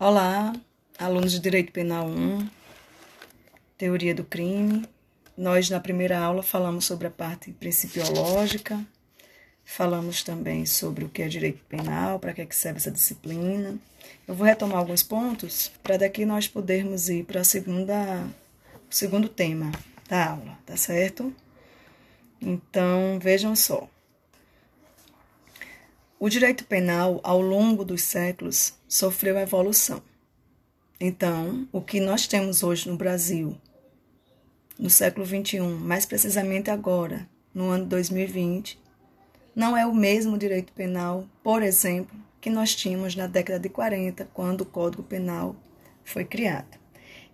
Olá, alunos de Direito Penal 1, Teoria do Crime. Nós, na primeira aula, falamos sobre a parte principiológica, falamos também sobre o que é direito penal, para que, é que serve essa disciplina. Eu vou retomar alguns pontos para daqui nós podermos ir para o segundo tema da aula, tá certo? Então, vejam só. O direito penal, ao longo dos séculos, sofreu evolução. Então, o que nós temos hoje no Brasil, no século XXI, mais precisamente agora, no ano 2020, não é o mesmo direito penal, por exemplo, que nós tínhamos na década de 40, quando o Código Penal foi criado.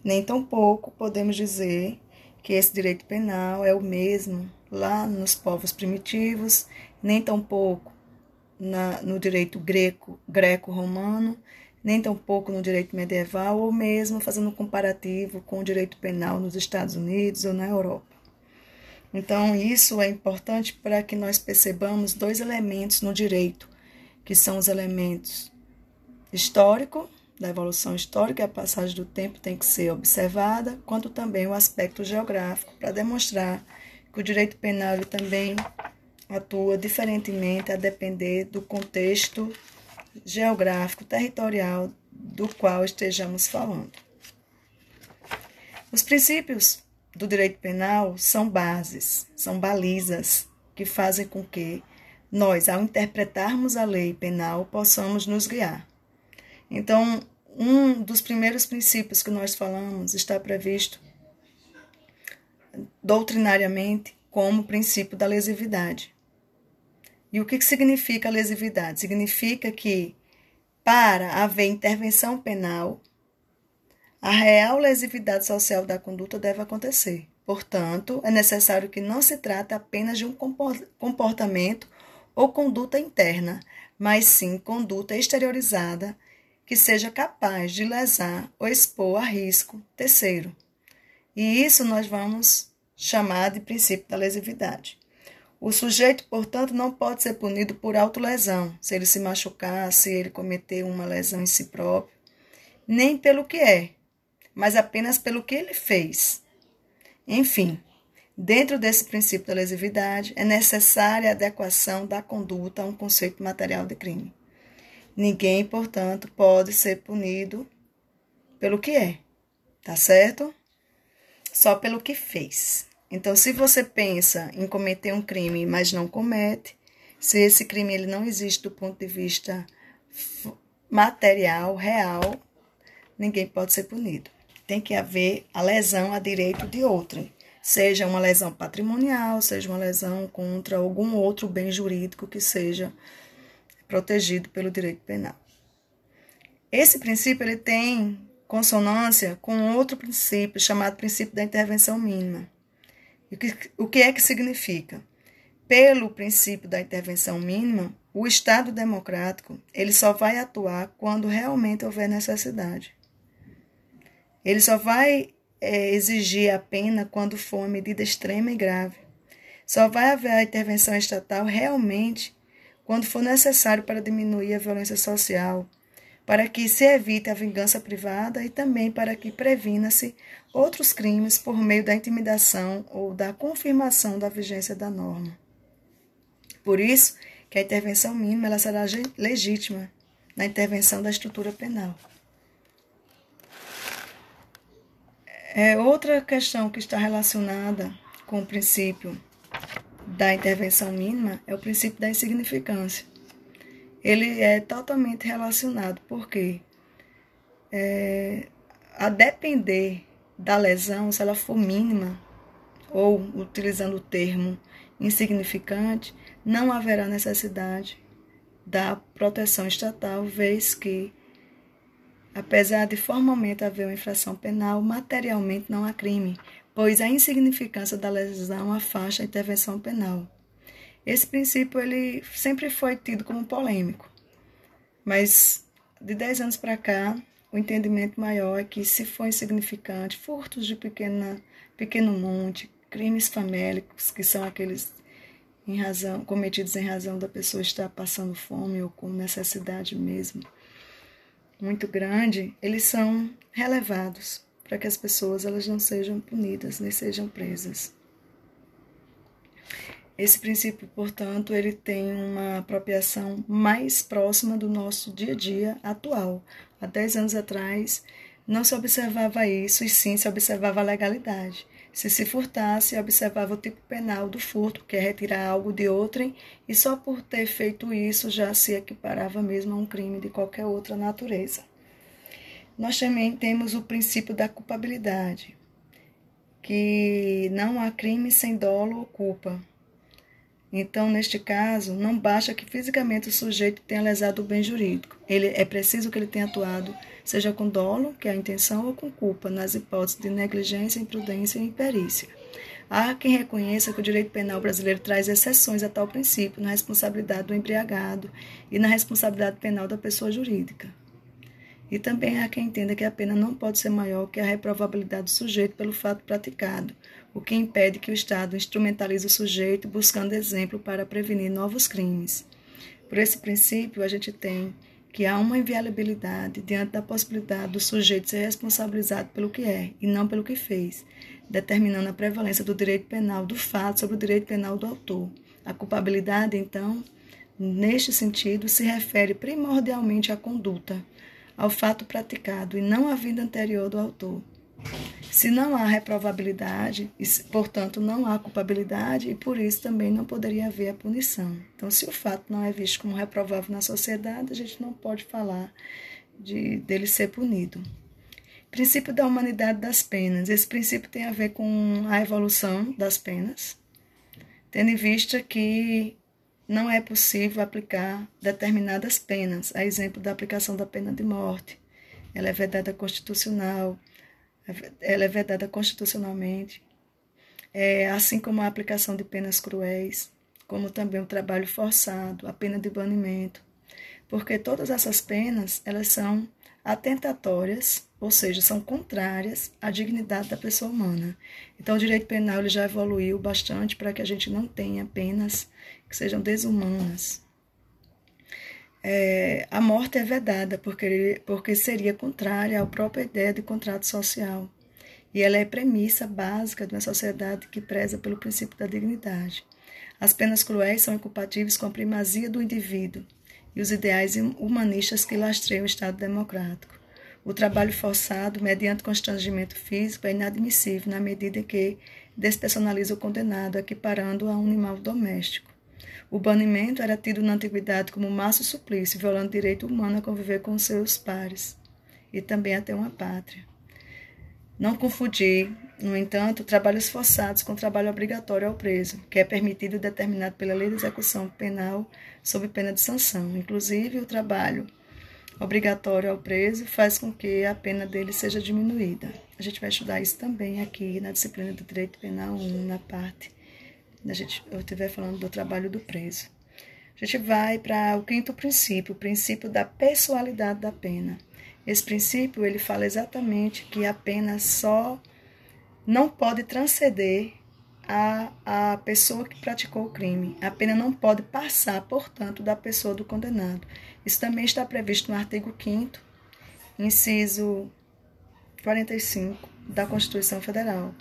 Nem tampouco podemos dizer que esse direito penal é o mesmo lá nos povos primitivos, nem tampouco na, no direito greco, greco-romano, nem tampouco no direito medieval, ou mesmo fazendo um comparativo com o direito penal nos Estados Unidos ou na Europa. Então, isso é importante para que nós percebamos dois elementos no direito, que são os elementos histórico, da evolução histórica, a passagem do tempo tem que ser observada, quanto também o aspecto geográfico, para demonstrar que o direito penal também atua diferentemente a depender do contexto geográfico, territorial do qual estejamos falando. Os princípios do direito penal são bases, são balizas que fazem com que nós, ao interpretarmos a lei penal, possamos nos guiar. Então, um dos primeiros princípios que nós falamos está previsto doutrinariamente como princípio da lesividade. E o que significa lesividade? Significa que, para haver intervenção penal, a real lesividade social da conduta deve acontecer. Portanto, é necessário que não se trate apenas de um comportamento ou conduta interna, mas sim conduta exteriorizada que seja capaz de lesar ou expor a risco terceiro. E isso nós vamos chamar de princípio da lesividade. O sujeito, portanto, não pode ser punido por autolesão, se ele se machucar, se ele cometer uma lesão em si próprio, nem pelo que é, mas apenas pelo que ele fez. Enfim, dentro desse princípio da lesividade, é necessária a adequação da conduta a um conceito material de crime. Ninguém, portanto, pode ser punido pelo que é, tá certo? Só pelo que fez. Então, se você pensa em cometer um crime, mas não comete, se esse crime ele não existe do ponto de vista material, real, ninguém pode ser punido. Tem que haver a lesão a direito de outrem, seja uma lesão patrimonial, seja uma lesão contra algum outro bem jurídico que seja protegido pelo direito penal. Esse princípio ele tem consonância com outro princípio chamado princípio da intervenção mínima. O que, o que é que significa? Pelo princípio da intervenção mínima, o Estado democrático ele só vai atuar quando realmente houver necessidade. Ele só vai é, exigir a pena quando for uma medida extrema e grave. Só vai haver a intervenção estatal realmente quando for necessário para diminuir a violência social, para que se evite a vingança privada e também para que previna-se outros crimes por meio da intimidação ou da confirmação da vigência da norma. Por isso que a intervenção mínima ela será legítima na intervenção da estrutura penal. É outra questão que está relacionada com o princípio da intervenção mínima é o princípio da insignificância ele é totalmente relacionado, porque é, a depender da lesão, se ela for mínima, ou utilizando o termo insignificante, não haverá necessidade da proteção estatal, vez que, apesar de formalmente haver uma infração penal, materialmente não há crime, pois a insignificância da lesão afasta a intervenção penal. Esse princípio ele sempre foi tido como polêmico, mas de 10 anos para cá, o entendimento maior é que se for insignificante, furtos de pequena, pequeno monte, crimes famélicos, que são aqueles em razão, cometidos em razão da pessoa estar passando fome ou com necessidade mesmo, muito grande, eles são relevados para que as pessoas elas não sejam punidas nem sejam presas. Esse princípio, portanto, ele tem uma apropriação mais próxima do nosso dia a dia atual. Há 10 anos atrás, não se observava isso, e sim se observava a legalidade. Se se furtasse, observava o tipo penal do furto, que é retirar algo de outrem, e só por ter feito isso já se equiparava mesmo a um crime de qualquer outra natureza. Nós também temos o princípio da culpabilidade, que não há crime sem dolo ou culpa. Então, neste caso, não basta que fisicamente o sujeito tenha lesado o bem jurídico. Ele é preciso que ele tenha atuado, seja com dolo, que é a intenção, ou com culpa, nas hipóteses de negligência, imprudência e imperícia. Há quem reconheça que o direito penal brasileiro traz exceções a tal princípio na responsabilidade do embriagado e na responsabilidade penal da pessoa jurídica. E também há quem entenda que a pena não pode ser maior que a reprovabilidade do sujeito pelo fato praticado, o que impede que o Estado instrumentalize o sujeito buscando exemplo para prevenir novos crimes. Por esse princípio, a gente tem que há uma inviolabilidade diante da possibilidade do sujeito ser responsabilizado pelo que é e não pelo que fez, determinando a prevalência do direito penal do fato sobre o direito penal do autor. A culpabilidade, então, neste sentido, se refere primordialmente à conduta, ao fato praticado e não à vida anterior do autor. Se não há reprovabilidade, portanto, não há culpabilidade e por isso também não poderia haver a punição. Então, se o fato não é visto como reprovável na sociedade, a gente não pode falar de, dele ser punido. Princípio da humanidade das penas. Esse princípio tem a ver com a evolução das penas, tendo em vista que não é possível aplicar determinadas penas, a exemplo da aplicação da pena de morte. Ela é vedada constitucional, ela é vedada constitucionalmente, é, assim como a aplicação de penas cruéis, como também o trabalho forçado, a pena de banimento, porque todas essas penas elas são atentatórias, ou seja, são contrárias à dignidade da pessoa humana. Então, o direito penal ele já evoluiu bastante para que a gente não tenha penas que sejam desumanas. É, a morte é vedada porque, porque seria contrária à própria ideia de contrato social. E ela é premissa básica de uma sociedade que preza pelo princípio da dignidade. As penas cruéis são incompatíveis com a primazia do indivíduo e os ideais humanistas que lastreiam o Estado democrático. O trabalho forçado, mediante constrangimento físico, é inadmissível na medida em que despersonaliza o condenado, equiparando-o a um animal doméstico. O banimento era tido na antiguidade como maço suplício, violando o direito humano a conviver com seus pares e também a ter uma pátria. Não confundir, no entanto, trabalhos forçados com trabalho obrigatório ao preso, que é permitido e determinado pela Lei de Execução Penal sob pena de sanção. Inclusive, o trabalho obrigatório ao preso faz com que a pena dele seja diminuída. A gente vai estudar isso também aqui na disciplina do Direito Penal 1, na parte a gente, eu estiver falando do trabalho do preso. A gente vai para o quinto princípio, o princípio da pessoalidade da pena. Esse princípio ele fala exatamente que a pena só não pode transcender a, a pessoa que praticou o crime. A pena não pode passar, portanto, da pessoa do condenado. Isso também está previsto no artigo 5 inciso 45 da Constituição Federal.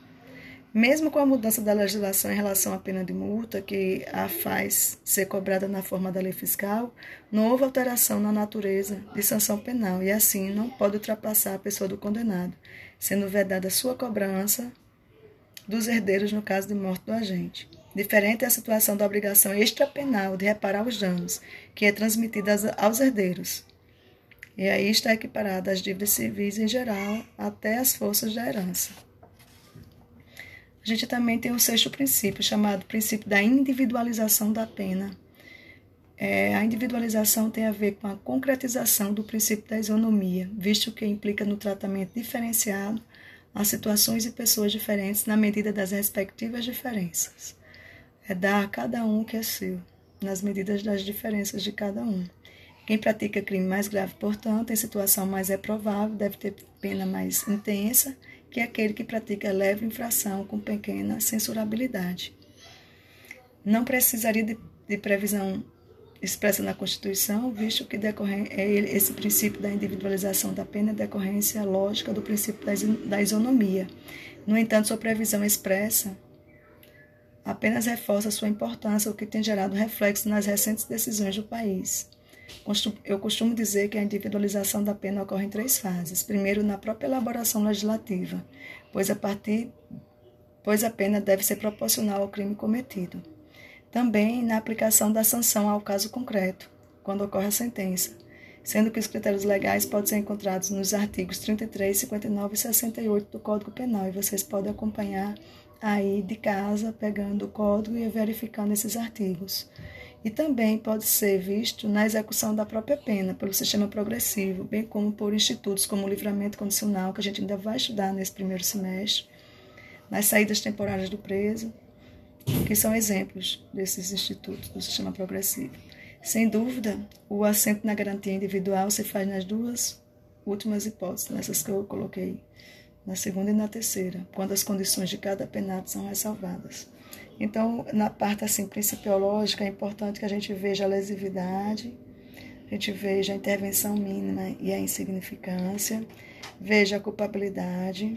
Mesmo com a mudança da legislação em relação à pena de multa, que a faz ser cobrada na forma da lei fiscal, não houve alteração na natureza de sanção penal e, assim, não pode ultrapassar a pessoa do condenado, sendo vedada sua cobrança dos herdeiros no caso de morte do agente. Diferente é a situação da obrigação extrapenal de reparar os danos, que é transmitida aos herdeiros. E aí está equiparada às dívidas civis em geral até as forças da herança. A gente também tem o sexto princípio, chamado princípio da individualização da pena. É, a individualização tem a ver com a concretização do princípio da isonomia, visto que implica no tratamento diferenciado a situações e pessoas diferentes na medida das respectivas diferenças. É dar a cada um o que é seu, nas medidas das diferenças de cada um. Quem pratica crime mais grave, portanto, em situação mais reprovável, deve ter pena mais intensa que é aquele que pratica leve infração com pequena censurabilidade. Não precisaria de, de previsão expressa na Constituição, visto que decorre, é esse princípio da individualização da pena é decorrência lógica do princípio da isonomia. No entanto, sua previsão expressa apenas reforça sua importância, o que tem gerado reflexo nas recentes decisões do país. Eu costumo dizer que a individualização da pena ocorre em três fases. Primeiro, na própria elaboração legislativa, pois a partir pois a pena deve ser proporcional ao crime cometido. Também na aplicação da sanção ao caso concreto, quando ocorre a sentença, sendo que os critérios legais podem ser encontrados nos artigos 33, 59 e 68 do Código Penal, e vocês podem acompanhar aí de casa, pegando o código e verificando esses artigos. E também pode ser visto na execução da própria pena, pelo sistema progressivo, bem como por institutos como o livramento condicional, que a gente ainda vai estudar nesse primeiro semestre, nas saídas temporárias do preso, que são exemplos desses institutos do sistema progressivo. Sem dúvida, o assento na garantia individual se faz nas duas últimas hipóteses, nessas que eu coloquei, na segunda e na terceira, quando as condições de cada penado são ressalvadas. Então, na parte assim principiológica, é importante que a gente veja a lesividade, a gente veja a intervenção mínima e a insignificância, veja a culpabilidade,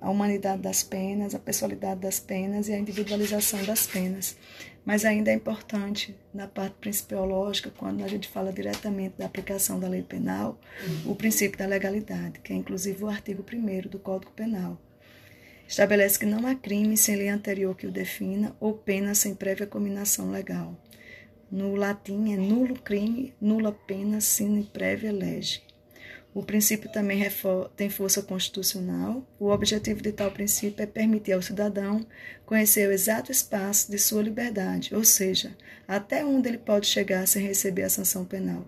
a humanidade das penas, a pessoalidade das penas e a individualização das penas. Mas ainda é importante, na parte principiológica, quando a gente fala diretamente da aplicação da lei penal, o princípio da legalidade, que é inclusive o artigo 1 do Código Penal. Estabelece que não há crime sem lei anterior que o defina ou pena sem prévia combinação legal. No latim é nulo crime, nula pena sine prévia lege. O princípio também tem força constitucional. O objetivo de tal princípio é permitir ao cidadão conhecer o exato espaço de sua liberdade, ou seja, até onde ele pode chegar sem receber a sanção penal.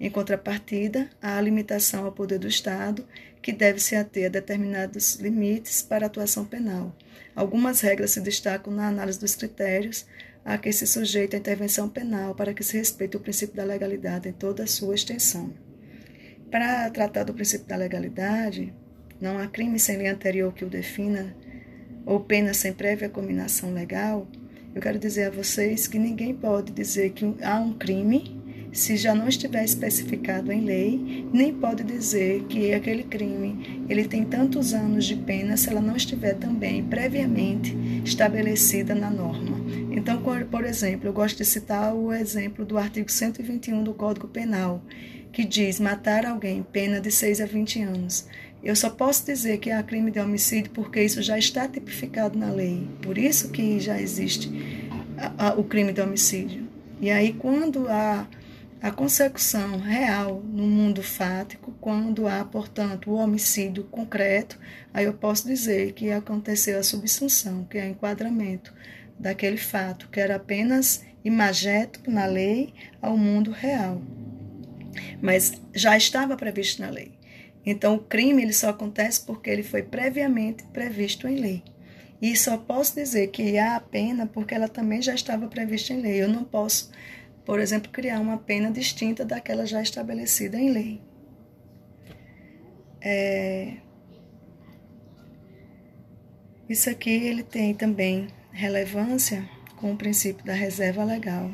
Em contrapartida, há a limitação ao poder do Estado, que deve se ater a determinados limites para a atuação penal. Algumas regras se destacam na análise dos critérios a que se sujeita a intervenção penal para que se respeite o princípio da legalidade em toda a sua extensão. Para tratar do princípio da legalidade, não há crime sem lei anterior que o defina, ou pena sem prévia combinação legal, eu quero dizer a vocês que ninguém pode dizer que há um crime se já não estiver especificado em lei, nem pode dizer que aquele crime ele tem tantos anos de pena se ela não estiver também previamente estabelecida na norma. Então, por exemplo, eu gosto de citar o exemplo do artigo 121 do Código Penal, que diz matar alguém, pena de 6 a 20 anos. Eu só posso dizer que há crime de homicídio porque isso já está tipificado na lei. Por isso que já existe a, a, o crime de homicídio. E aí, quando há a consecução real no mundo fático, quando há, portanto, o homicídio concreto, aí eu posso dizer que aconteceu a subsunção, que é o enquadramento daquele fato, que era apenas imagético na lei, ao mundo real mas já estava previsto na lei. Então, o crime ele só acontece porque ele foi previamente previsto em lei. E só posso dizer que há a pena porque ela também já estava prevista em lei. Eu não posso, por exemplo, criar uma pena distinta daquela já estabelecida em lei. É... Isso aqui ele tem também relevância com o princípio da reserva legal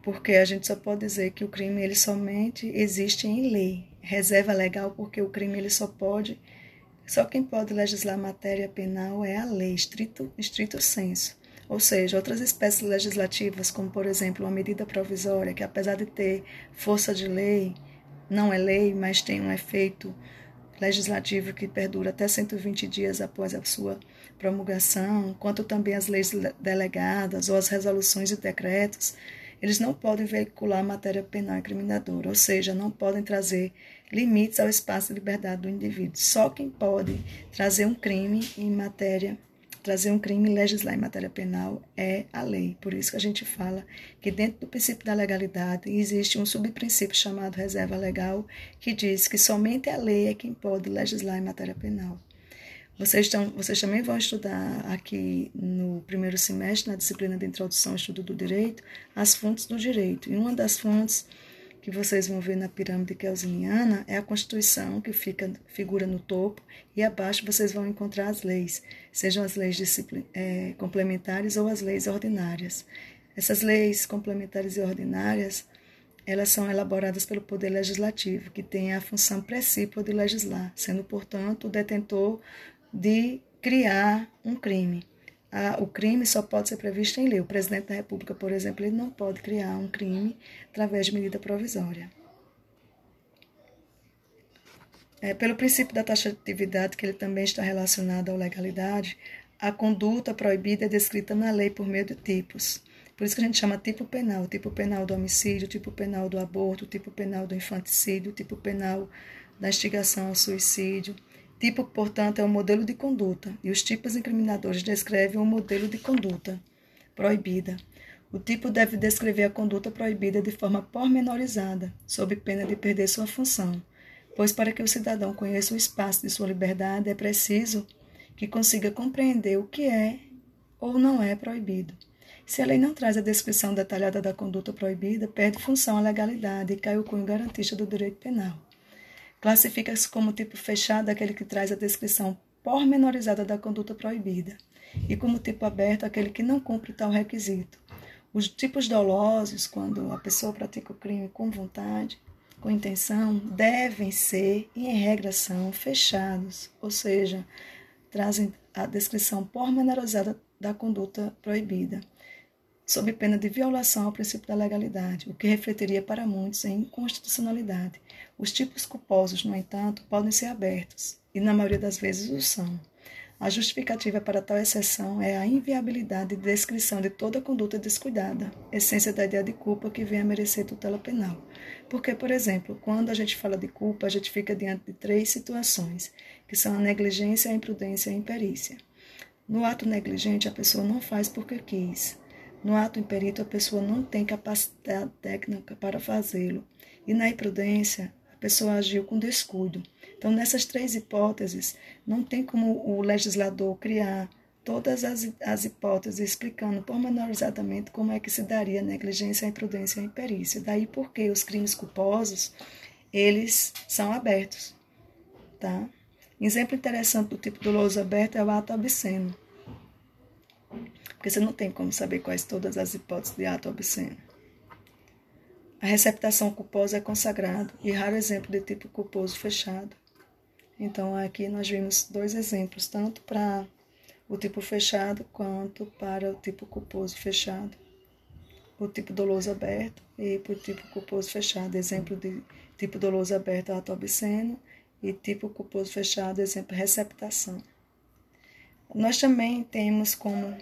porque a gente só pode dizer que o crime ele somente existe em lei. Reserva legal porque o crime ele só pode, só quem pode legislar matéria penal é a lei, estrito, estrito senso. Ou seja, outras espécies legislativas, como por exemplo uma medida provisória, que apesar de ter força de lei, não é lei, mas tem um efeito legislativo que perdura até 120 dias após a sua promulgação, quanto também as leis delegadas ou as resoluções e decretos, eles não podem veicular matéria penal incriminadora, ou seja, não podem trazer limites ao espaço de liberdade do indivíduo. Só quem pode trazer um crime em matéria, trazer um crime e legislar em matéria penal é a lei. Por isso que a gente fala que dentro do princípio da legalidade existe um subprincípio chamado reserva legal, que diz que somente a lei é quem pode legislar em matéria penal. Vocês, estão, vocês também vão estudar aqui no primeiro semestre, na disciplina de Introdução ao Estudo do Direito, as fontes do direito. E uma das fontes que vocês vão ver na pirâmide kelsiniana é a Constituição, que fica, figura no topo, e abaixo vocês vão encontrar as leis, sejam as leis é, complementares ou as leis ordinárias. Essas leis complementares e ordinárias, elas são elaboradas pelo Poder Legislativo, que tem a função precípua de legislar, sendo, portanto, o detentor de criar um crime. O crime só pode ser previsto em lei. O presidente da República, por exemplo, ele não pode criar um crime através de medida provisória. É, pelo princípio da taxatividade, que ele também está relacionado à legalidade, a conduta proibida é descrita na lei por meio de tipos. Por isso que a gente chama tipo penal, tipo penal do homicídio, tipo penal do aborto, tipo penal do infanticídio, tipo penal da instigação ao suicídio. Tipo, portanto, é um modelo de conduta, e os tipos incriminadores descrevem um modelo de conduta proibida. O tipo deve descrever a conduta proibida de forma pormenorizada, sob pena de perder sua função, pois para que o cidadão conheça o espaço de sua liberdade é preciso que consiga compreender o que é ou não é proibido. Se a lei não traz a descrição detalhada da conduta proibida, perde função a legalidade e cai o cunho garantista do direito penal. Classifica-se como tipo fechado aquele que traz a descrição pormenorizada da conduta proibida, e como tipo aberto aquele que não cumpre tal requisito. Os tipos dolosos, quando a pessoa pratica o crime com vontade, com intenção, devem ser, e em regra são, fechados, ou seja, trazem a descrição pormenorizada da conduta proibida, sob pena de violação ao princípio da legalidade, o que refletiria para muitos em inconstitucionalidade. Os tipos culposos, no entanto, podem ser abertos, e na maioria das vezes o são. A justificativa para tal exceção é a inviabilidade de descrição de toda conduta descuidada, essência da ideia de culpa que vem a merecer tutela penal. Porque, por exemplo, quando a gente fala de culpa, a gente fica diante de três situações, que são a negligência, a imprudência e a imperícia. No ato negligente, a pessoa não faz porque quis. No ato imperito, a pessoa não tem capacidade técnica para fazê-lo. E na imprudência, a pessoa agiu com descuido. Então, nessas três hipóteses, não tem como o legislador criar todas as, as hipóteses explicando pormenorizadamente como é que se daria a negligência, a imprudência e a imperícia. Daí porque os crimes culposos, eles são abertos, tá? Exemplo interessante do tipo doloso aberto é o ato obsceno. Porque você não tem como saber quais todas as hipóteses de ato obsceno. A receptação culposa é consagrado e raro exemplo de tipo culposo fechado. Então aqui nós vimos dois exemplos, tanto para o tipo fechado quanto para o tipo culposo fechado. O tipo doloso aberto e para o tipo culposo fechado. Exemplo de tipo doloso aberto, ato obsceno, e tipo culposo fechado, exemplo, receptação. Nós também temos como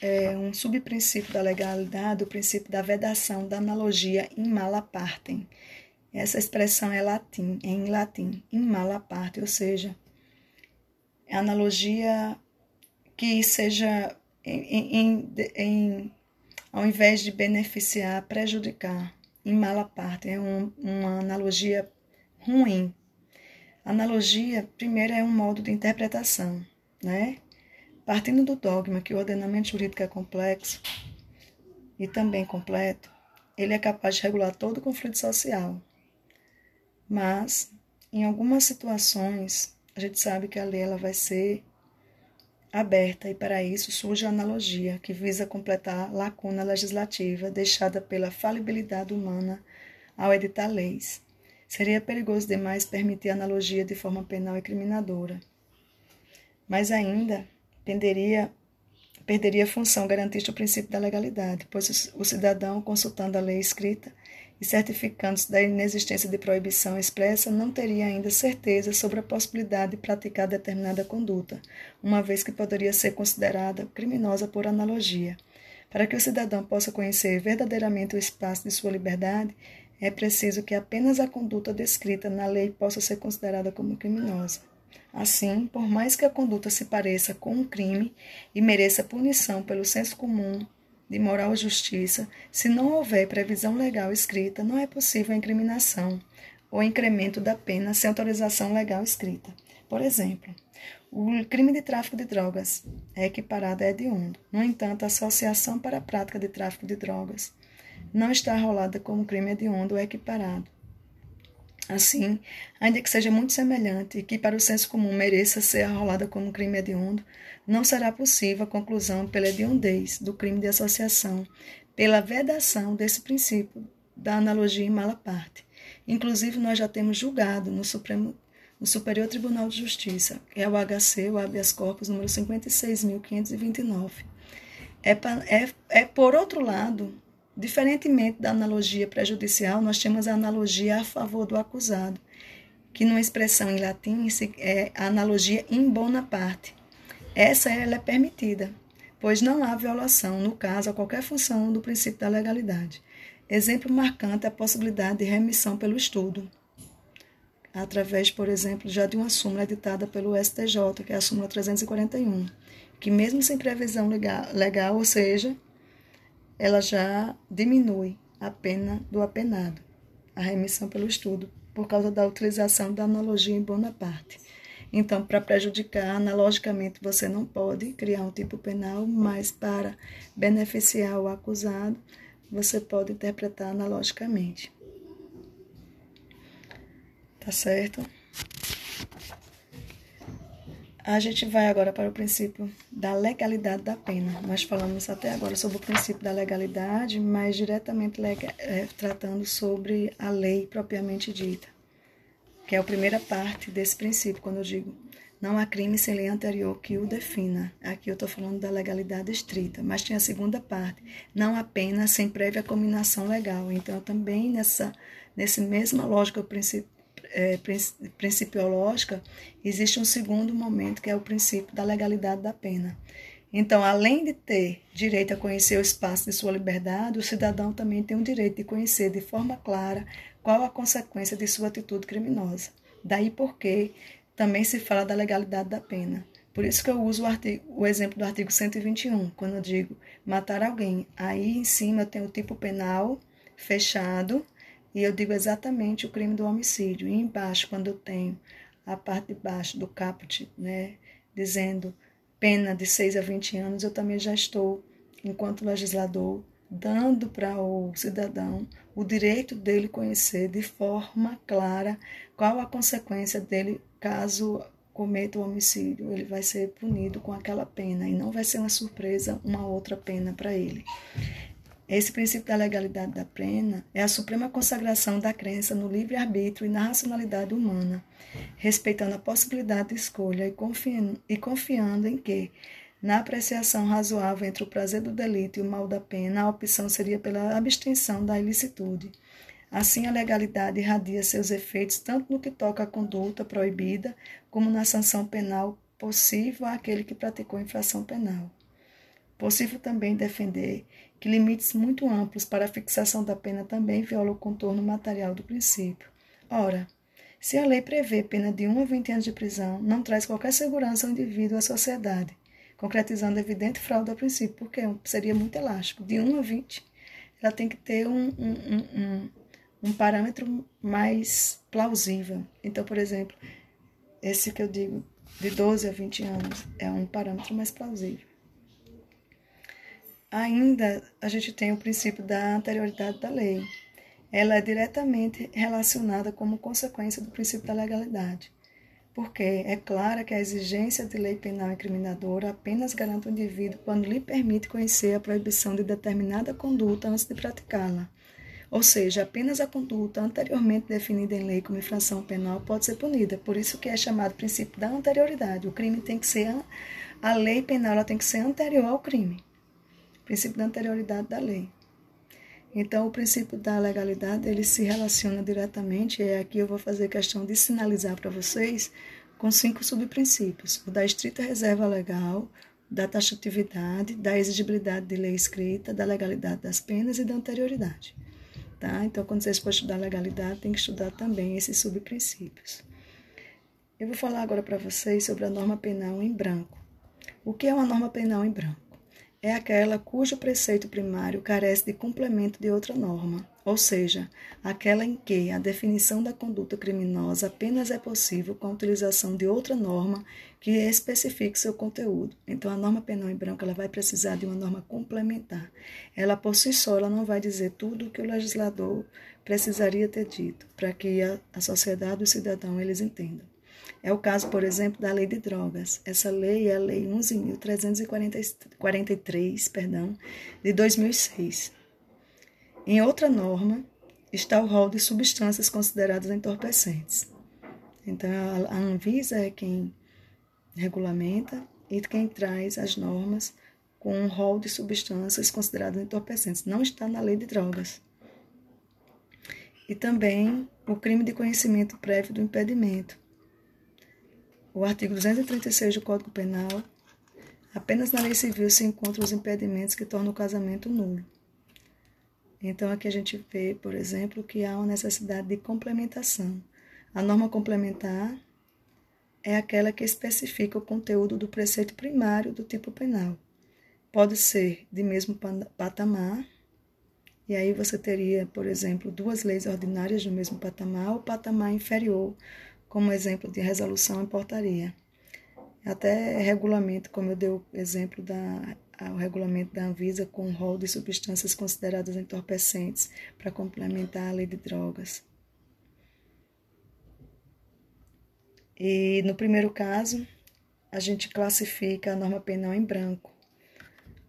é, um subprincípio da legalidade o princípio da vedação da analogia in mala partem. Essa expressão é latim, é em latim, in mala parte, ou seja, é analogia que seja em, em, em, ao invés de beneficiar, prejudicar, em mala parte, é um, uma analogia ruim. Analogia, primeiro, é um modo de interpretação, né? Partindo do dogma que o ordenamento jurídico é complexo e também completo, ele é capaz de regular todo o conflito social. Mas, em algumas situações, a gente sabe que a lei ela vai ser aberta e para isso surge a analogia, que visa completar a lacuna legislativa deixada pela falibilidade humana ao editar leis. Seria perigoso demais permitir a analogia de forma penal e criminadora. Mas ainda perderia, perderia a função garantista o princípio da legalidade, pois o cidadão, consultando a lei escrita, e certificando-se da inexistência de proibição expressa, não teria ainda certeza sobre a possibilidade de praticar determinada conduta, uma vez que poderia ser considerada criminosa por analogia. Para que o cidadão possa conhecer verdadeiramente o espaço de sua liberdade, é preciso que apenas a conduta descrita na lei possa ser considerada como criminosa. Assim, por mais que a conduta se pareça com um crime e mereça punição pelo senso comum de moral e justiça, se não houver previsão legal escrita, não é possível a incriminação ou incremento da pena sem autorização legal escrita. Por exemplo, o crime de tráfico de drogas é equiparado a hediondo. No entanto, a associação para a prática de tráfico de drogas não está rolada como crime hediondo ou equiparado. Assim, ainda que seja muito semelhante e que para o senso comum mereça ser arrolada como crime hediondo, não será possível a conclusão pela hediondez do crime de associação, pela vedação desse princípio da analogia em mala parte. Inclusive, nós já temos julgado no Supremo no Superior Tribunal de Justiça, que é o HC, o habeas corpus número 56.529. É, é, é, por outro lado, Diferentemente da analogia prejudicial, nós temos a analogia a favor do acusado, que numa expressão em latim é a analogia in bona parte. Essa ela é permitida, pois não há violação, no caso, a qualquer função do princípio da legalidade. Exemplo marcante é a possibilidade de remissão pelo estudo, através, por exemplo, já de uma súmula editada pelo STJ, que é a súmula 341, que mesmo sem previsão legal, legal ou seja, ela já diminui a pena do apenado, a remissão pelo estudo, por causa da utilização da analogia em Bonaparte. Então, para prejudicar, analogicamente, você não pode criar um tipo penal, mas para beneficiar o acusado, você pode interpretar analogicamente. Tá certo? A gente vai agora para o princípio da legalidade da pena. Nós falamos até agora sobre o princípio da legalidade, mas diretamente é, tratando sobre a lei propriamente dita, que é a primeira parte desse princípio, quando eu digo não há crime sem lei anterior que o defina. Aqui eu estou falando da legalidade estrita, mas tem a segunda parte, não há pena sem prévia combinação legal. Então, também nessa, nessa mesma lógica, o princípio é, principiológica, existe um segundo momento que é o princípio da legalidade da pena. Então, além de ter direito a conhecer o espaço de sua liberdade, o cidadão também tem o direito de conhecer de forma clara qual a consequência de sua atitude criminosa. Daí porque também se fala da legalidade da pena. Por isso que eu uso o, artigo, o exemplo do artigo 121, quando eu digo matar alguém. Aí em cima eu tenho o tipo penal fechado e eu digo exatamente o crime do homicídio. E embaixo, quando eu tenho a parte de baixo do caput, né, dizendo pena de 6 a 20 anos, eu também já estou, enquanto legislador, dando para o cidadão o direito dele conhecer de forma clara qual a consequência dele caso cometa o homicídio. Ele vai ser punido com aquela pena e não vai ser uma surpresa uma outra pena para ele. Esse princípio da legalidade da pena é a suprema consagração da crença no livre-arbítrio e na racionalidade humana, respeitando a possibilidade de escolha e confiando, e confiando em que, na apreciação razoável entre o prazer do delito e o mal da pena, a opção seria pela abstenção da ilicitude. Assim, a legalidade irradia seus efeitos tanto no que toca à conduta proibida, como na sanção penal possível àquele que praticou infração penal. Possível também defender que limites muito amplos para a fixação da pena também violam o contorno material do princípio. Ora, se a lei prevê pena de 1 a 20 anos de prisão, não traz qualquer segurança ao indivíduo ou à sociedade, concretizando evidente fraude ao princípio, porque seria muito elástico. De 1 a 20, ela tem que ter um, um, um, um parâmetro mais plausível. Então, por exemplo, esse que eu digo, de 12 a 20 anos, é um parâmetro mais plausível. Ainda a gente tem o princípio da anterioridade da lei. Ela é diretamente relacionada como consequência do princípio da legalidade, porque é clara que a exigência de lei penal incriminadora apenas garante o indivíduo quando lhe permite conhecer a proibição de determinada conduta antes de praticá-la. Ou seja, apenas a conduta anteriormente definida em lei como infração penal pode ser punida. Por isso que é chamado princípio da anterioridade. O crime tem que ser a lei penal, ela tem que ser anterior ao crime princípio da anterioridade da lei. Então, o princípio da legalidade, ele se relaciona diretamente, e aqui eu vou fazer questão de sinalizar para vocês, com cinco subprincípios. O da estrita reserva legal, da taxatividade, da exigibilidade de lei escrita, da legalidade das penas e da anterioridade. Tá? Então, quando vocês for estudar legalidade, tem que estudar também esses subprincípios. Eu vou falar agora para vocês sobre a norma penal em branco. O que é uma norma penal em branco? É aquela cujo preceito primário carece de complemento de outra norma, ou seja, aquela em que a definição da conduta criminosa apenas é possível com a utilização de outra norma que especifique seu conteúdo. Então, a norma penal em branco ela vai precisar de uma norma complementar. Ela, por si só, ela não vai dizer tudo o que o legislador precisaria ter dito para que a, a sociedade e o cidadão eles entendam. É o caso, por exemplo, da lei de drogas. Essa lei é a lei 11.343, perdão, de 2006. Em outra norma está o rol de substâncias consideradas entorpecentes. Então, a Anvisa é quem regulamenta e quem traz as normas com um rol de substâncias consideradas entorpecentes. Não está na lei de drogas. E também o crime de conhecimento prévio do impedimento o artigo 236 do Código Penal, apenas na lei civil se encontram os impedimentos que tornam o casamento nulo. Então, aqui a gente vê, por exemplo, que há uma necessidade de complementação. A norma complementar é aquela que especifica o conteúdo do preceito primário do tipo penal. Pode ser de mesmo patamar, e aí você teria, por exemplo, duas leis ordinárias no mesmo patamar ou patamar inferior, como exemplo de resolução e portaria. Até regulamento, como eu dei o exemplo da o regulamento da Anvisa com o rol de substâncias consideradas entorpecentes para complementar a lei de drogas. E no primeiro caso, a gente classifica a norma penal em branco,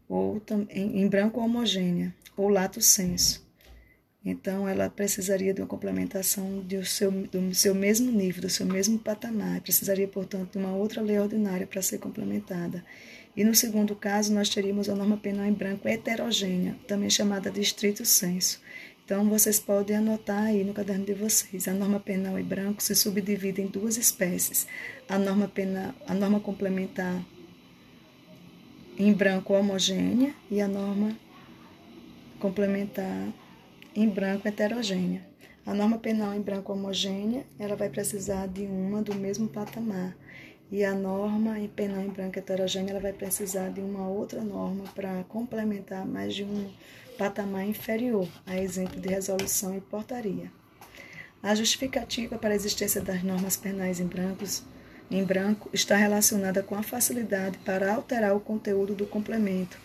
ou em, em branco homogênea, ou lato senso. Então, ela precisaria de uma complementação do seu, do seu mesmo nível, do seu mesmo patamar. Precisaria, portanto, de uma outra lei ordinária para ser complementada. E no segundo caso, nós teríamos a norma penal em branco heterogênea, também chamada de estrito senso. Então, vocês podem anotar aí no caderno de vocês. A norma penal em branco se subdivide em duas espécies. A norma, penal, a norma complementar em branco homogênea e a norma complementar em branco heterogênea. A norma penal em branco homogênea, ela vai precisar de uma do mesmo patamar. E a norma em penal em branco heterogênea, ela vai precisar de uma outra norma para complementar mais de um patamar inferior, a exemplo de resolução e portaria. A justificativa para a existência das normas penais em brancos em branco está relacionada com a facilidade para alterar o conteúdo do complemento,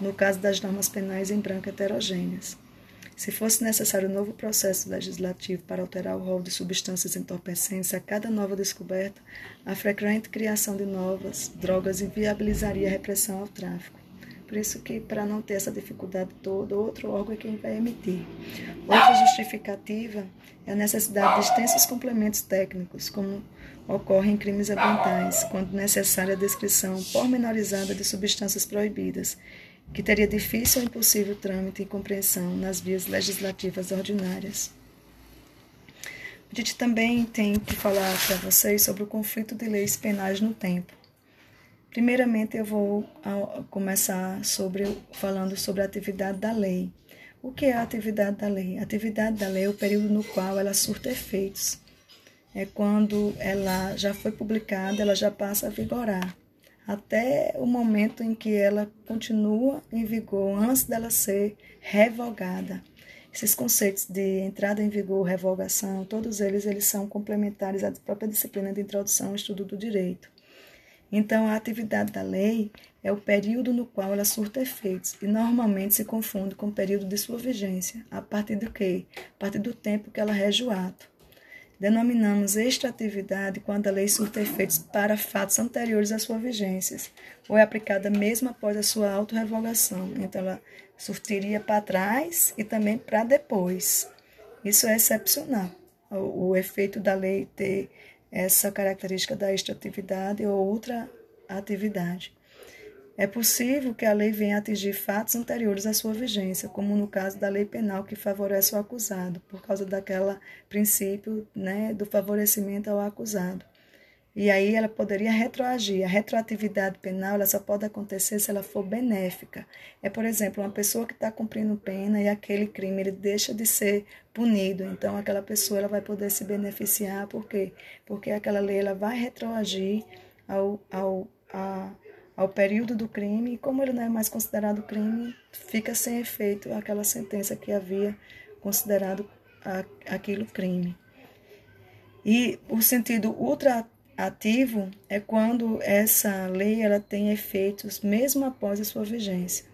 no caso das normas penais em branco heterogêneas. Se fosse necessário um novo processo legislativo para alterar o rol de substâncias entorpecentes a cada nova descoberta, a frequente criação de novas drogas inviabilizaria a repressão ao tráfico. Por isso que, para não ter essa dificuldade toda, outro órgão é quem vai emitir. Outra justificativa é a necessidade de extensos complementos técnicos, como ocorre em crimes ambientais, quando necessária a descrição pormenorizada de substâncias proibidas, que teria difícil ou impossível trâmite e compreensão nas vias legislativas ordinárias. A gente também tem que falar para vocês sobre o conflito de leis penais no tempo. Primeiramente, eu vou começar sobre, falando sobre a atividade da lei. O que é a atividade da lei? A atividade da lei é o período no qual ela surta efeitos. É quando ela já foi publicada, ela já passa a vigorar até o momento em que ela continua em vigor, antes dela ser revogada. Esses conceitos de entrada em vigor, revogação, todos eles, eles são complementares à própria disciplina de introdução ao estudo do direito. Então, a atividade da lei é o período no qual ela surta efeitos e normalmente se confunde com o período de sua vigência. A partir do quê? A partir do tempo que ela rege o ato. Denominamos esta atividade quando a lei surta efeitos para fatos anteriores à sua vigência, ou é aplicada mesmo após a sua autorrevogação. Então, ela surtiria para trás e também para depois. Isso é excepcional. O, o efeito da lei ter essa característica da extratividade ou outra atividade. É possível que a lei venha atingir fatos anteriores à sua vigência, como no caso da lei penal que favorece o acusado, por causa daquela princípio né, do favorecimento ao acusado. E aí ela poderia retroagir. A retroatividade penal ela só pode acontecer se ela for benéfica. É, por exemplo, uma pessoa que está cumprindo pena e aquele crime ele deixa de ser punido. Então, aquela pessoa ela vai poder se beneficiar. Por quê? Porque aquela lei ela vai retroagir ao, ao, a, ao período do crime, e como ele não é mais considerado crime, fica sem efeito aquela sentença que havia considerado a, aquilo crime. E o sentido ultraativo é quando essa lei ela tem efeitos mesmo após a sua vigência.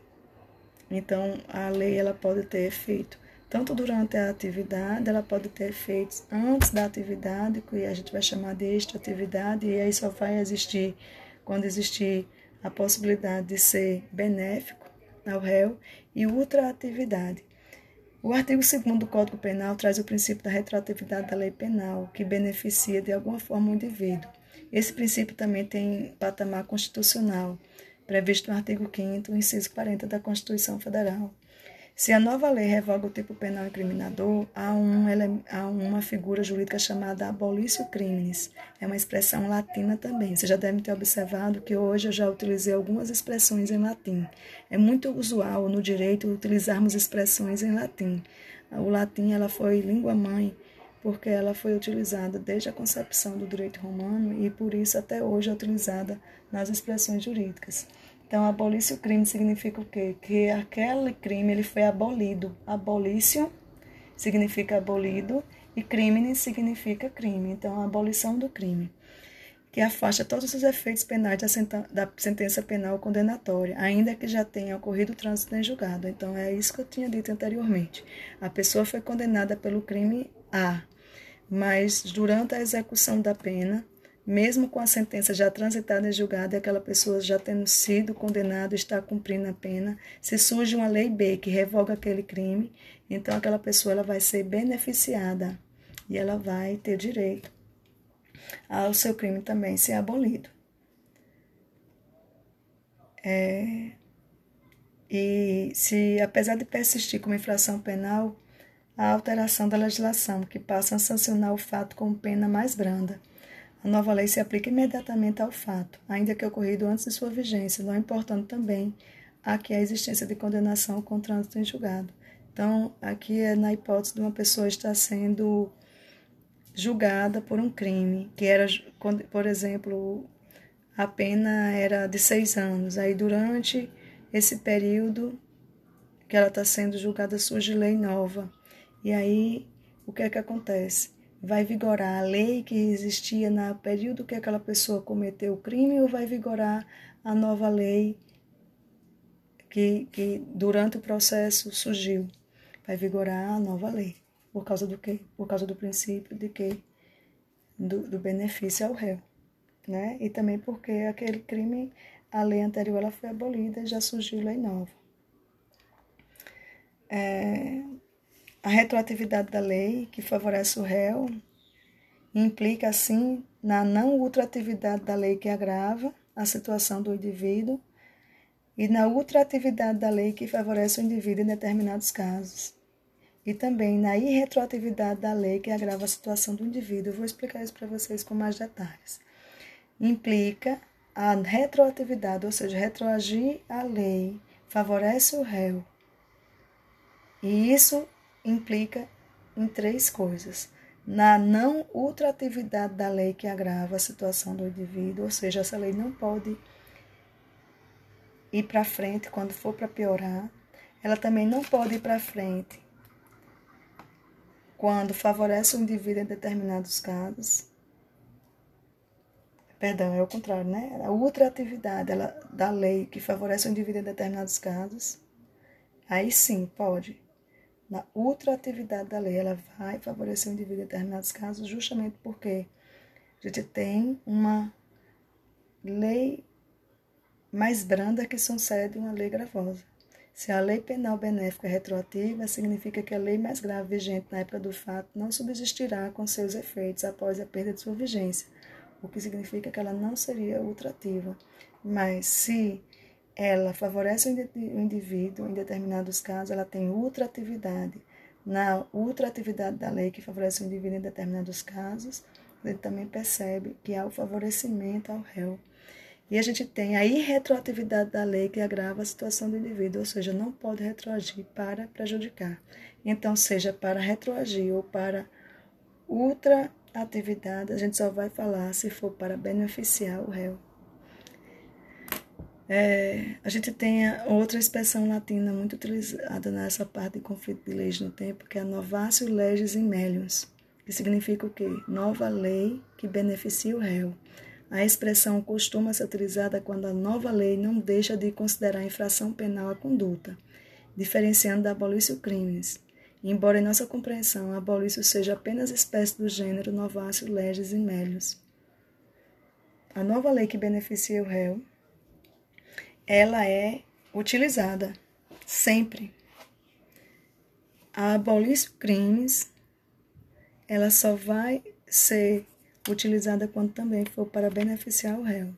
Então, a lei ela pode ter efeito tanto durante a atividade, ela pode ter efeitos antes da atividade, que a gente vai chamar de extra-atividade, e aí só vai existir quando existir a possibilidade de ser benéfico ao réu, e ultra-atividade. O artigo 2 do Código Penal traz o princípio da retroatividade da lei penal, que beneficia de alguma forma o indivíduo. Esse princípio também tem patamar constitucional, previsto no artigo 5 inciso 40 da Constituição Federal. Se a nova lei revoga o tipo penal incriminador, há, um, há uma figura jurídica chamada abolício criminis. É uma expressão latina também. Você já deve ter observado que hoje eu já utilizei algumas expressões em latim. É muito usual no direito utilizarmos expressões em latim. O latim ela foi língua mãe porque ela foi utilizada desde a concepção do direito romano e por isso até hoje é utilizada nas expressões jurídicas. Então, abolício crime significa o quê? Que aquele crime ele foi abolido. Abolício significa abolido e crime significa crime. Então, a abolição do crime, que afasta todos os efeitos penais da sentença penal condenatória, ainda que já tenha ocorrido o trânsito em julgado. Então, é isso que eu tinha dito anteriormente. A pessoa foi condenada pelo crime A, mas durante a execução da pena, mesmo com a sentença já transitada e aquela pessoa já tendo sido condenada, está cumprindo a pena, se surge uma lei B que revoga aquele crime, então aquela pessoa ela vai ser beneficiada e ela vai ter direito ao seu crime também ser abolido. É, e se, apesar de persistir como infração penal, a alteração da legislação, que passa a sancionar o fato com pena mais branda a nova lei se aplica imediatamente ao fato, ainda que ocorrido antes de sua vigência, não importando também aqui a existência de condenação com trânsito em julgado. Então, aqui é na hipótese de uma pessoa estar sendo julgada por um crime, que era, por exemplo, a pena era de seis anos. Aí, durante esse período que ela está sendo julgada, surge lei nova. E aí, o que é que acontece? Vai vigorar a lei que existia no período que aquela pessoa cometeu o crime ou vai vigorar a nova lei que, que durante o processo surgiu? Vai vigorar a nova lei. Por causa do quê? Por causa do princípio de que do, do benefício ao réu. Né? E também porque aquele crime, a lei anterior ela foi abolida e já surgiu lei nova. É, a retroatividade da lei, que favorece o réu, implica, assim, na não ultratividade da lei que agrava a situação do indivíduo e na ultratividade da lei que favorece o indivíduo em determinados casos. E também na irretroatividade da lei que agrava a situação do indivíduo. Eu vou explicar isso para vocês com mais detalhes. Implica a retroatividade, ou seja, retroagir a lei, favorece o réu. E isso implica em três coisas. Na não ultratividade da lei que agrava a situação do indivíduo, ou seja, essa lei não pode ir para frente quando for para piorar. Ela também não pode ir para frente quando favorece o indivíduo em determinados casos. Perdão, é o contrário, né? A ultratividade da lei que favorece o indivíduo em determinados casos, aí sim pode na ultraatividade da lei, ela vai favorecer o indivíduo em determinados casos, justamente porque a gente tem uma lei mais branda que sucede uma lei gravosa. Se a lei penal benéfica é retroativa, significa que a lei mais grave vigente na época do fato não subsistirá com seus efeitos após a perda de sua vigência, o que significa que ela não seria ultrativa. Mas se ela favorece o indivíduo, em determinados casos, ela tem ultratividade. Na ultratividade da lei que favorece o indivíduo em determinados casos, ele também percebe que há o favorecimento ao réu. E a gente tem a irretroatividade da lei que agrava a situação do indivíduo, ou seja, não pode retroagir para prejudicar. Então, seja para retroagir ou para ultraatividade, a gente só vai falar se for para beneficiar o réu. É, a gente tem outra expressão latina muito utilizada nessa parte de conflito de leis no tempo, que é novatio legis in melius, que significa o quê? Nova lei que beneficia o réu. A expressão costuma ser utilizada quando a nova lei não deixa de considerar infração penal a conduta, diferenciando da abolício crimes, embora em nossa compreensão abolício seja apenas espécie do gênero nováceo leges e melius. A nova lei que beneficia o réu, ela é utilizada sempre. A abolício crimes, ela só vai ser utilizada quando também for para beneficiar o réu.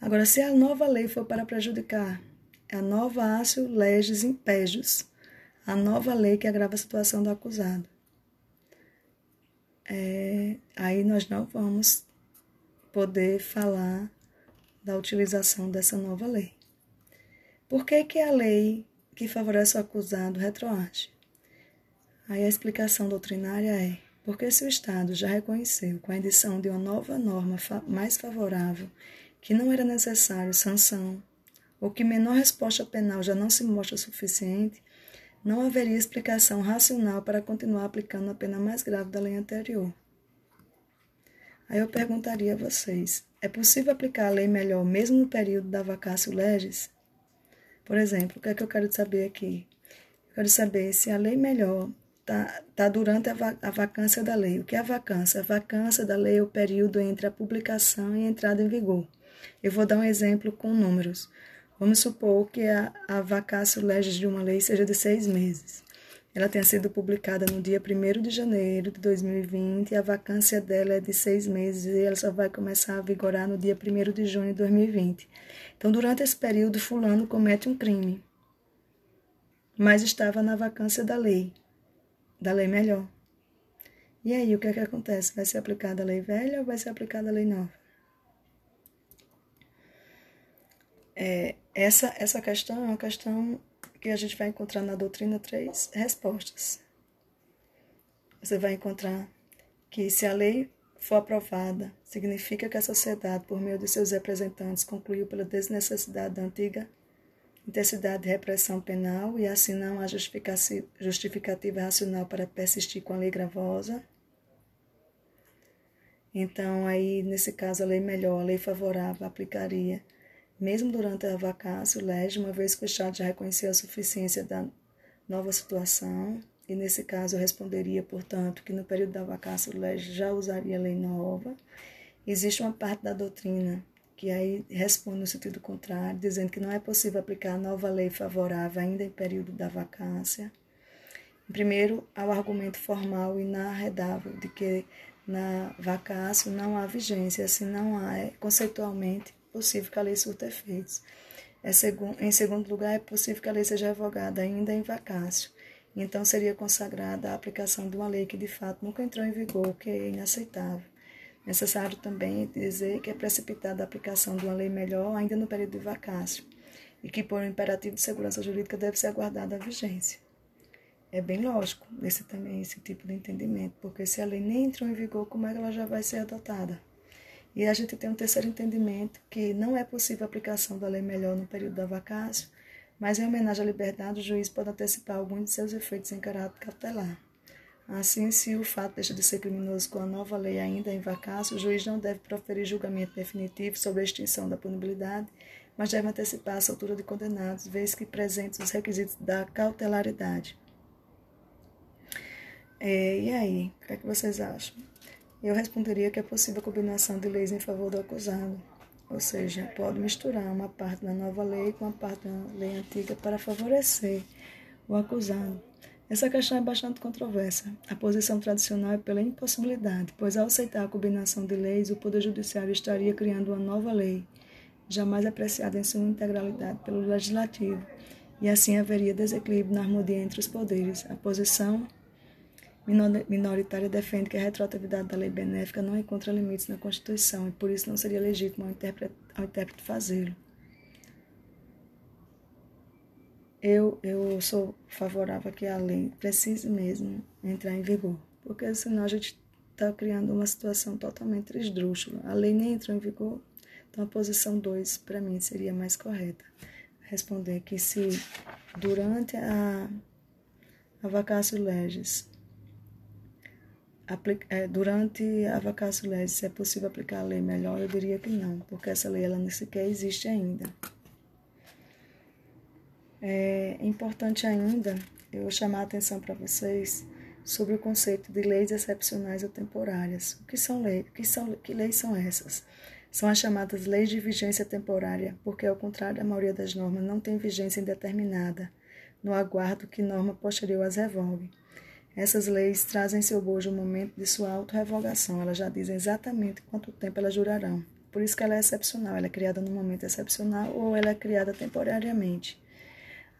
Agora, se a nova lei for para prejudicar, é a nova ácio legis impégios, a nova lei que agrava a situação do acusado. É, aí nós não vamos poder falar da utilização dessa nova lei. Por que, que a lei que favorece o acusado retroage? Aí a explicação doutrinária é porque se o Estado já reconheceu com a edição de uma nova norma fa mais favorável que não era necessário sanção, ou que menor resposta penal já não se mostra suficiente, não haveria explicação racional para continuar aplicando a pena mais grave da lei anterior. Aí eu perguntaria a vocês: é possível aplicar a lei melhor mesmo no período da vacácio legis? Por exemplo, o que é que eu quero saber aqui? Eu quero saber se a lei melhor está tá durante a, va a vacância da lei. O que é a vacância? A vacância da lei é o período entre a publicação e a entrada em vigor. Eu vou dar um exemplo com números. Vamos supor que a, a vacácio legis de uma lei seja de seis meses. Ela tenha sido publicada no dia 1 de janeiro de 2020 e a vacância dela é de seis meses e ela só vai começar a vigorar no dia 1 de junho de 2020. Então, durante esse período, Fulano comete um crime, mas estava na vacância da lei da lei melhor. E aí, o que é que acontece? Vai ser aplicada a lei velha ou vai ser aplicada a lei nova? É, essa, essa questão é uma questão que a gente vai encontrar na doutrina três respostas. Você vai encontrar que se a lei for aprovada, significa que a sociedade, por meio de seus representantes, concluiu pela desnecessidade da antiga intensidade de repressão penal e assim não há justificativa racional para persistir com a lei gravosa. Então, aí, nesse caso, a lei melhor, a lei favorável, aplicaria, mesmo durante a vacância, o lege, uma vez que o Estado já reconheceu a suficiência da nova situação, e nesse caso eu responderia, portanto, que no período da vacância o lege já usaria a lei nova. Existe uma parte da doutrina que aí responde no sentido contrário, dizendo que não é possível aplicar a nova lei favorável ainda em período da vacância. Primeiro, ao argumento formal inarredável de que na vacância não há vigência, assim não há, é conceitualmente possível que a lei surta efeitos. É segundo, em segundo lugar, é possível que a lei seja revogada ainda em vacácio. Então, seria consagrada a aplicação de uma lei que de fato nunca entrou em vigor, o que é inaceitável. Necessário também dizer que é precipitada a aplicação de uma lei melhor ainda no período de vacácio e que, por um imperativo de segurança jurídica, deve ser aguardada a vigência. É bem lógico esse também esse tipo de entendimento, porque se a lei nem entrou em vigor, como é que ela já vai ser adotada? E a gente tem um terceiro entendimento que não é possível a aplicação da lei melhor no período da vacácio, mas em homenagem à liberdade, o juiz pode antecipar alguns de seus efeitos em caráter cautelar. Assim, se o fato deixa de ser criminoso com a nova lei ainda em vacácio, o juiz não deve proferir julgamento definitivo sobre a extinção da punibilidade, mas deve antecipar a soltura de condenados, vez que presentes os requisitos da cautelaridade. É, e aí, o que, é que vocês acham? Eu responderia que é possível a combinação de leis em favor do acusado, ou seja, pode misturar uma parte da nova lei com a parte da lei antiga para favorecer o acusado. Essa questão é bastante controversa. A posição tradicional é pela impossibilidade, pois ao aceitar a combinação de leis, o Poder Judiciário estaria criando uma nova lei, jamais apreciada em sua integralidade pelo Legislativo, e assim haveria desequilíbrio na harmonia entre os poderes. A posição minoritária defende que a retroatividade da lei benéfica não encontra limites na Constituição e por isso não seria legítimo ao intérprete, intérprete fazê-lo. eu, eu sou favorável a que a lei precise mesmo entrar em vigor, porque senão a gente está criando uma situação totalmente esdrúxula. A lei nem entrou em vigor, então a posição 2 para mim seria mais correta. Responder que se durante a, a vacácio legis, durante a vacácio legis, se é possível aplicar a lei melhor, eu diria que não, porque essa lei ela nem sequer existe ainda. É importante ainda eu chamar a atenção para vocês sobre o conceito de leis excepcionais ou temporárias. O que são leis? Que, são, que leis são essas? São as chamadas leis de vigência temporária, porque, ao contrário da maioria das normas, não tem vigência indeterminada, no aguardo que norma posterior as revogue. Essas leis trazem seu bojo o momento de sua autorrevogação, elas já dizem exatamente quanto tempo elas durarão. Por isso que ela é excepcional, ela é criada num momento excepcional ou ela é criada temporariamente.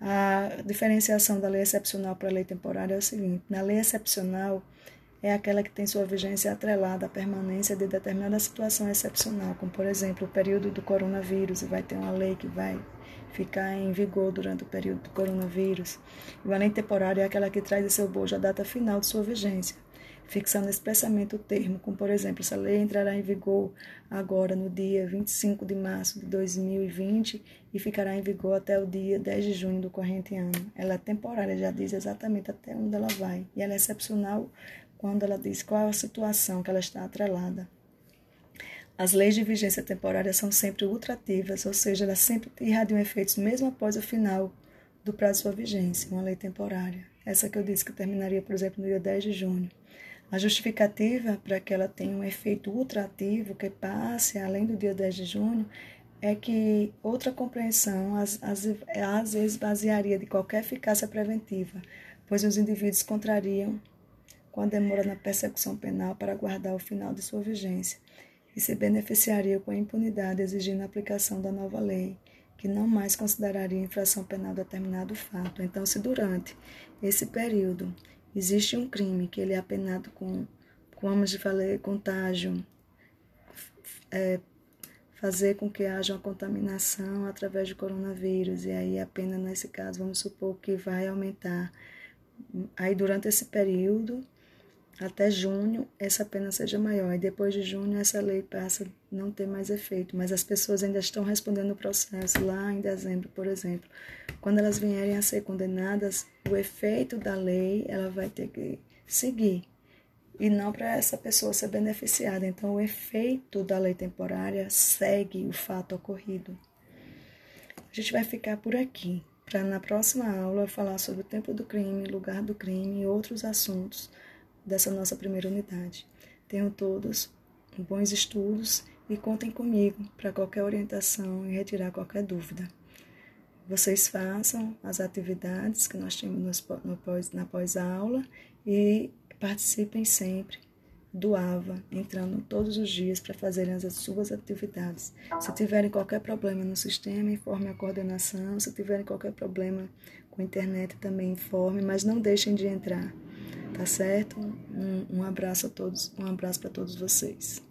A diferenciação da lei excepcional para a lei temporária é o seguinte: na lei excepcional é aquela que tem sua vigência atrelada à permanência de determinada situação excepcional, como por exemplo o período do coronavírus, e vai ter uma lei que vai ficar em vigor durante o período do coronavírus. E a lei temporária é aquela que traz em seu bojo a data final de sua vigência fixando expressamente o termo, como por exemplo, essa lei entrará em vigor agora no dia 25 de março de 2020 e ficará em vigor até o dia 10 de junho do corrente ano. Ela é temporária, já diz exatamente até onde ela vai, e ela é excepcional quando ela diz qual é a situação que ela está atrelada. As leis de vigência temporária são sempre ultrativas, ou seja, elas sempre irradiam efeitos mesmo após o final do prazo de sua vigência, uma lei temporária. Essa que eu disse que terminaria, por exemplo, no dia 10 de junho. A justificativa para que ela tenha um efeito ultrativo que passe além do dia 10 de junho é que outra compreensão às, às, às vezes basearia de qualquer eficácia preventiva, pois os indivíduos contrariam com a demora na persecução penal para aguardar o final de sua vigência e se beneficiaria com a impunidade exigindo a aplicação da nova lei, que não mais consideraria infração penal determinado fato. Então, se durante esse período existe um crime que ele é apenado com, como de falei, contágio, é, fazer com que haja uma contaminação através do coronavírus, e aí a pena, nesse caso, vamos supor que vai aumentar. Aí, durante esse período, até junho, essa pena seja maior, e depois de junho, essa lei passa a não ter mais efeito, mas as pessoas ainda estão respondendo o processo lá em dezembro, por exemplo. Quando elas vierem a ser condenadas, o efeito da lei ela vai ter que seguir e não para essa pessoa ser beneficiada. Então, o efeito da lei temporária segue o fato ocorrido. A gente vai ficar por aqui para na próxima aula falar sobre o tempo do crime, lugar do crime e outros assuntos dessa nossa primeira unidade. Tenham todos bons estudos e contem comigo para qualquer orientação e retirar qualquer dúvida. Vocês façam as atividades que nós temos na pós-aula e participem sempre do AVA, entrando todos os dias para fazerem as suas atividades. Se tiverem qualquer problema no sistema, informe a coordenação. Se tiverem qualquer problema com a internet, também informe, mas não deixem de entrar. Tá certo? Um, um abraço a todos, um abraço para todos vocês.